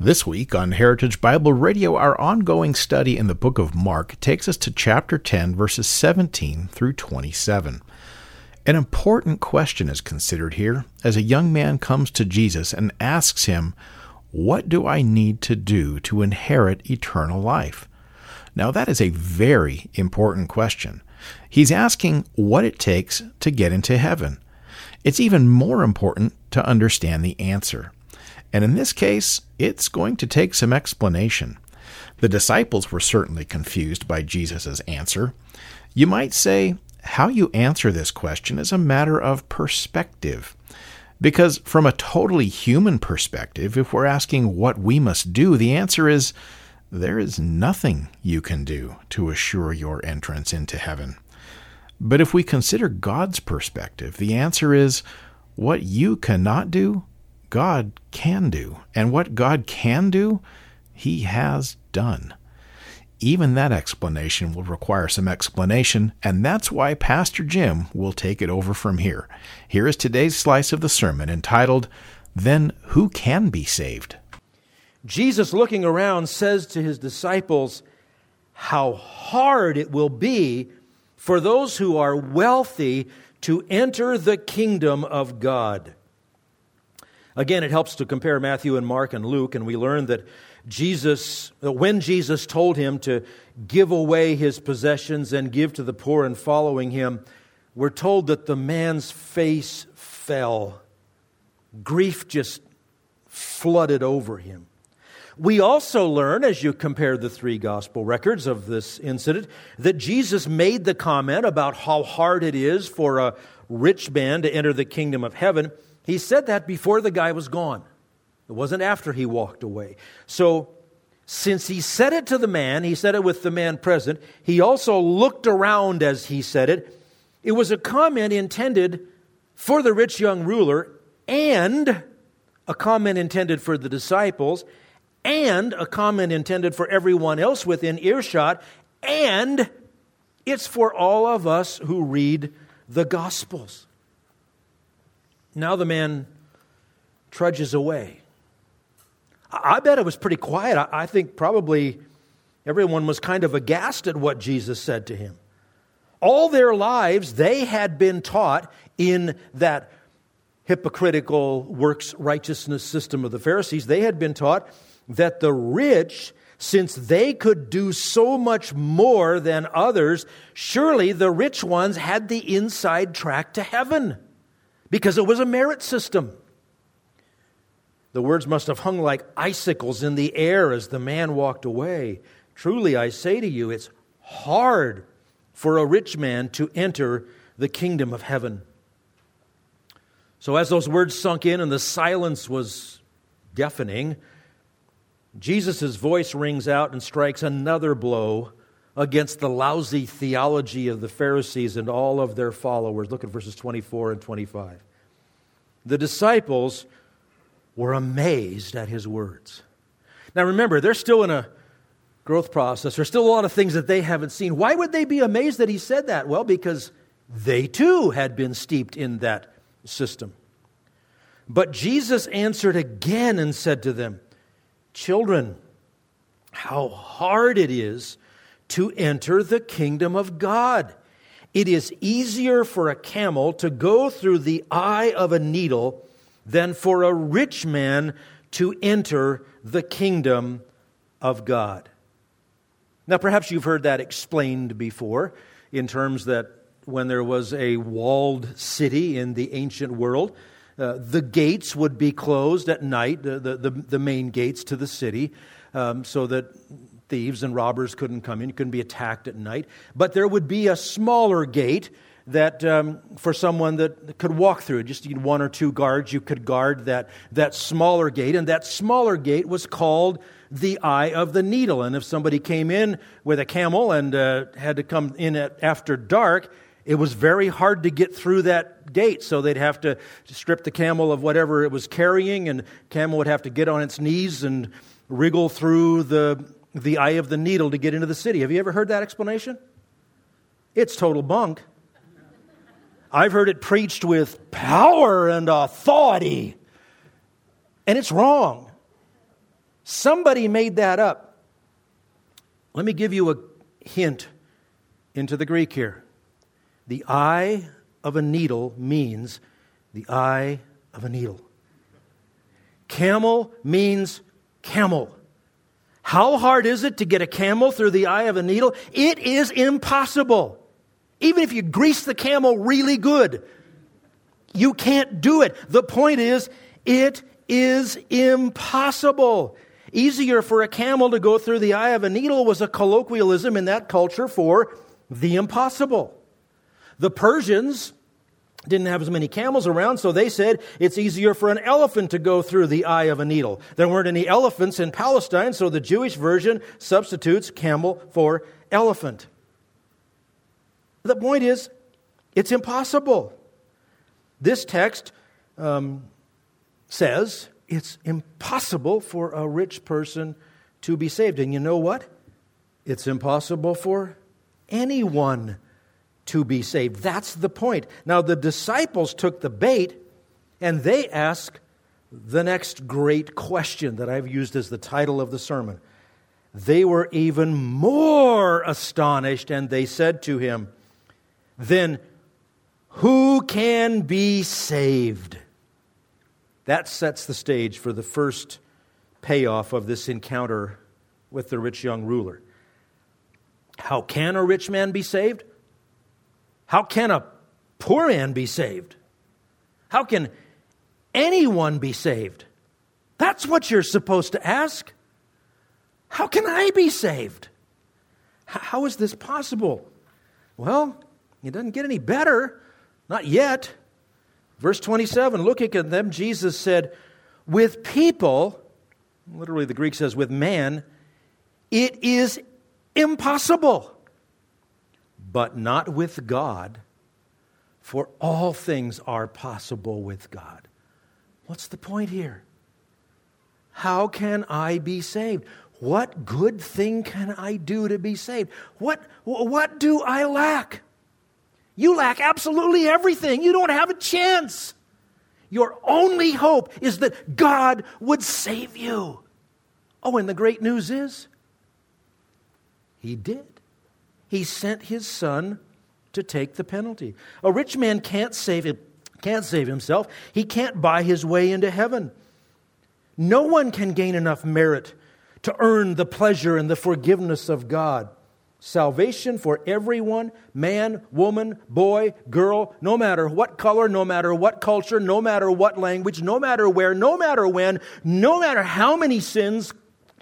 This week on Heritage Bible Radio, our ongoing study in the book of Mark takes us to chapter 10, verses 17 through 27. An important question is considered here as a young man comes to Jesus and asks him, What do I need to do to inherit eternal life? Now, that is a very important question. He's asking what it takes to get into heaven. It's even more important to understand the answer. And in this case, it's going to take some explanation. The disciples were certainly confused by Jesus' answer. You might say, how you answer this question is a matter of perspective. Because from a totally human perspective, if we're asking what we must do, the answer is there is nothing you can do to assure your entrance into heaven. But if we consider God's perspective, the answer is what you cannot do, God can do. And what God can do, He has done. Even that explanation will require some explanation, and that's why Pastor Jim will take it over from here. Here is today's slice of the sermon entitled, Then Who Can Be Saved? Jesus, looking around, says to his disciples, How hard it will be for those who are wealthy to enter the kingdom of God. Again, it helps to compare Matthew and Mark and Luke, and we learn that Jesus, when Jesus told him to give away his possessions and give to the poor and following him, we're told that the man's face fell. Grief just flooded over him. We also learn, as you compare the three gospel records of this incident, that Jesus made the comment about how hard it is for a rich man to enter the kingdom of heaven. He said that before the guy was gone. It wasn't after he walked away. So, since he said it to the man, he said it with the man present, he also looked around as he said it. It was a comment intended for the rich young ruler and a comment intended for the disciples and a comment intended for everyone else within earshot and it's for all of us who read the Gospels. Now the man trudges away. I bet it was pretty quiet. I think probably everyone was kind of aghast at what Jesus said to him. All their lives, they had been taught in that hypocritical works righteousness system of the Pharisees, they had been taught that the rich, since they could do so much more than others, surely the rich ones had the inside track to heaven because it was a merit system. The words must have hung like icicles in the air as the man walked away. Truly, I say to you, it's hard for a rich man to enter the kingdom of heaven. So, as those words sunk in and the silence was deafening, Jesus' voice rings out and strikes another blow against the lousy theology of the Pharisees and all of their followers. Look at verses 24 and 25. The disciples were amazed at his words. Now remember, they're still in a growth process. There's still a lot of things that they haven't seen. Why would they be amazed that he said that? Well, because they too had been steeped in that system. But Jesus answered again and said to them, Children, how hard it is to enter the kingdom of God. It is easier for a camel to go through the eye of a needle than for a rich man to enter the kingdom of God. Now, perhaps you've heard that explained before in terms that when there was a walled city in the ancient world, uh, the gates would be closed at night, the, the, the main gates to the city, um, so that thieves and robbers couldn't come in, you couldn't be attacked at night. But there would be a smaller gate that um, for someone that could walk through. Just one or two guards. You could guard that, that smaller gate, and that smaller gate was called the eye of the needle. And if somebody came in with a camel and uh, had to come in at, after dark, it was very hard to get through that gate. So they'd have to strip the camel of whatever it was carrying, and camel would have to get on its knees and wriggle through the, the eye of the needle to get into the city. Have you ever heard that explanation? It's total bunk. I've heard it preached with power and authority, and it's wrong. Somebody made that up. Let me give you a hint into the Greek here. The eye of a needle means the eye of a needle. Camel means camel. How hard is it to get a camel through the eye of a needle? It is impossible. Even if you grease the camel really good, you can't do it. The point is, it is impossible. Easier for a camel to go through the eye of a needle was a colloquialism in that culture for the impossible. The Persians didn't have as many camels around, so they said it's easier for an elephant to go through the eye of a needle. There weren't any elephants in Palestine, so the Jewish version substitutes camel for elephant. The point is, it's impossible. This text um, says it's impossible for a rich person to be saved. And you know what? It's impossible for anyone to be saved. That's the point. Now, the disciples took the bait and they ask the next great question that I've used as the title of the sermon. They were even more astonished and they said to him, Then who can be saved? That sets the stage for the first payoff of this encounter with the rich young ruler. How can a rich man be saved? How can a poor man be saved? How can anyone be saved? That's what you're supposed to ask. How can I be saved? How is this possible? Well, it doesn't get any better. Not yet. Verse 27 looking at them, Jesus said, With people, literally the Greek says, with man, it is impossible, but not with God, for all things are possible with God. What's the point here? How can I be saved? What good thing can I do to be saved? What, what do I lack? You lack absolutely everything. You don't have a chance. Your only hope is that God would save you. Oh, and the great news is, He did. He sent His Son to take the penalty. A rich man can't save, can't save himself, he can't buy his way into heaven. No one can gain enough merit to earn the pleasure and the forgiveness of God. Salvation for everyone man, woman, boy, girl, no matter what color, no matter what culture, no matter what language, no matter where, no matter when, no matter how many sins,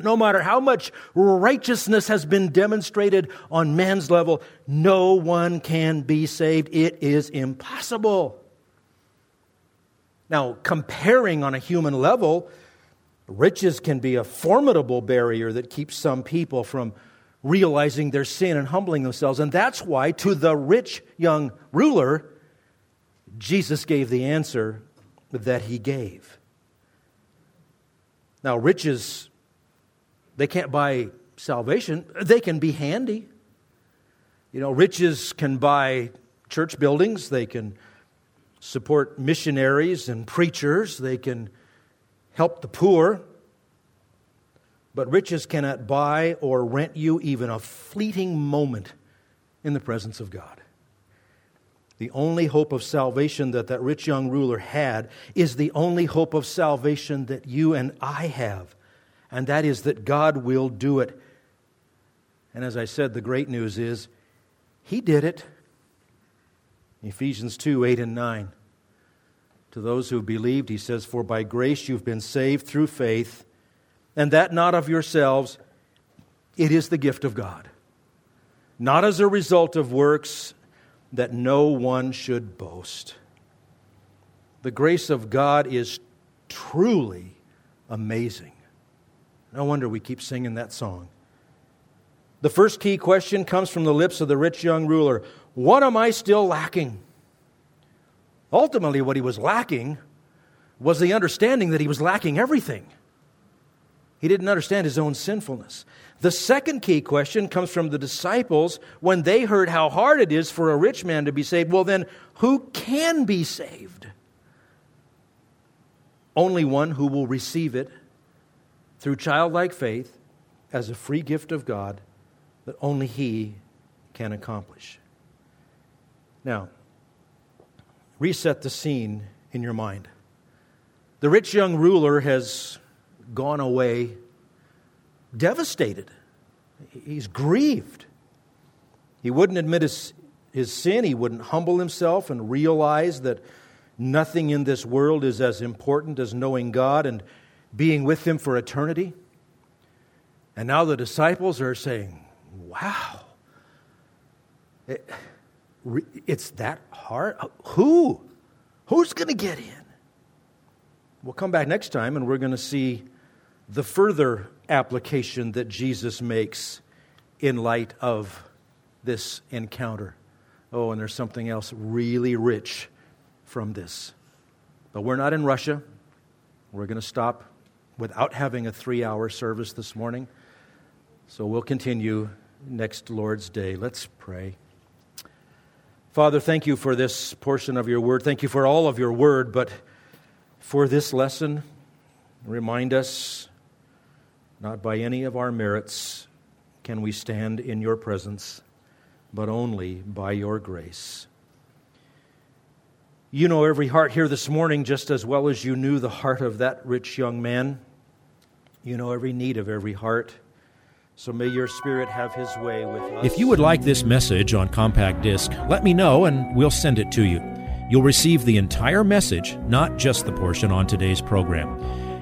no matter how much righteousness has been demonstrated on man's level, no one can be saved. It is impossible. Now, comparing on a human level, riches can be a formidable barrier that keeps some people from realizing their sin and humbling themselves. And that's why, to the rich young ruler, Jesus gave the answer that he gave. Now, riches, they can't buy salvation, they can be handy. You know, riches can buy church buildings, they can support missionaries and preachers, they can help the poor. But riches cannot buy or rent you even a fleeting moment in the presence of God. The only hope of salvation that that rich young ruler had is the only hope of salvation that you and I have, and that is that God will do it. And as I said, the great news is He did it. Ephesians 2 8 and 9. To those who believed, He says, For by grace you've been saved through faith and that not of yourselves. It is the gift of God. Not as a result of works, that no one should boast. The grace of God is truly amazing. No wonder we keep singing that song. The first key question comes from the lips of the rich young ruler What am I still lacking? Ultimately, what he was lacking was the understanding that he was lacking everything. He didn't understand his own sinfulness. The second key question comes from the disciples when they heard how hard it is for a rich man to be saved. Well, then, who can be saved? Only one who will receive it through childlike faith as a free gift of God that only He can accomplish. Now, reset the scene in your mind. The rich young ruler has gone away devastated. He's grieved. He wouldn't admit his, his sin, he wouldn't humble himself and realize that nothing in this world is as important as knowing God and being with them for eternity. And now the disciples are saying, Wow, it, it's that hard? Uh, who? Who's going to get in? We'll come back next time and we're going to see the further application that Jesus makes in light of this encounter. Oh, and there's something else really rich from this. But we're not in Russia. We're going to stop without having a three hour service this morning. So we'll continue next Lord's Day. Let's pray. Father, thank you for this portion of your word. Thank you for all of your word, but for this lesson, remind us not by any of our merits can we stand in your presence, but only by your grace. You know every heart here this morning just as well as you knew the heart of that rich young man. You know every need of every heart. So may your Spirit have his way with us. If you would like this message on compact disc, let me know and we'll send it to you. You'll receive the entire message, not just the portion on today's program.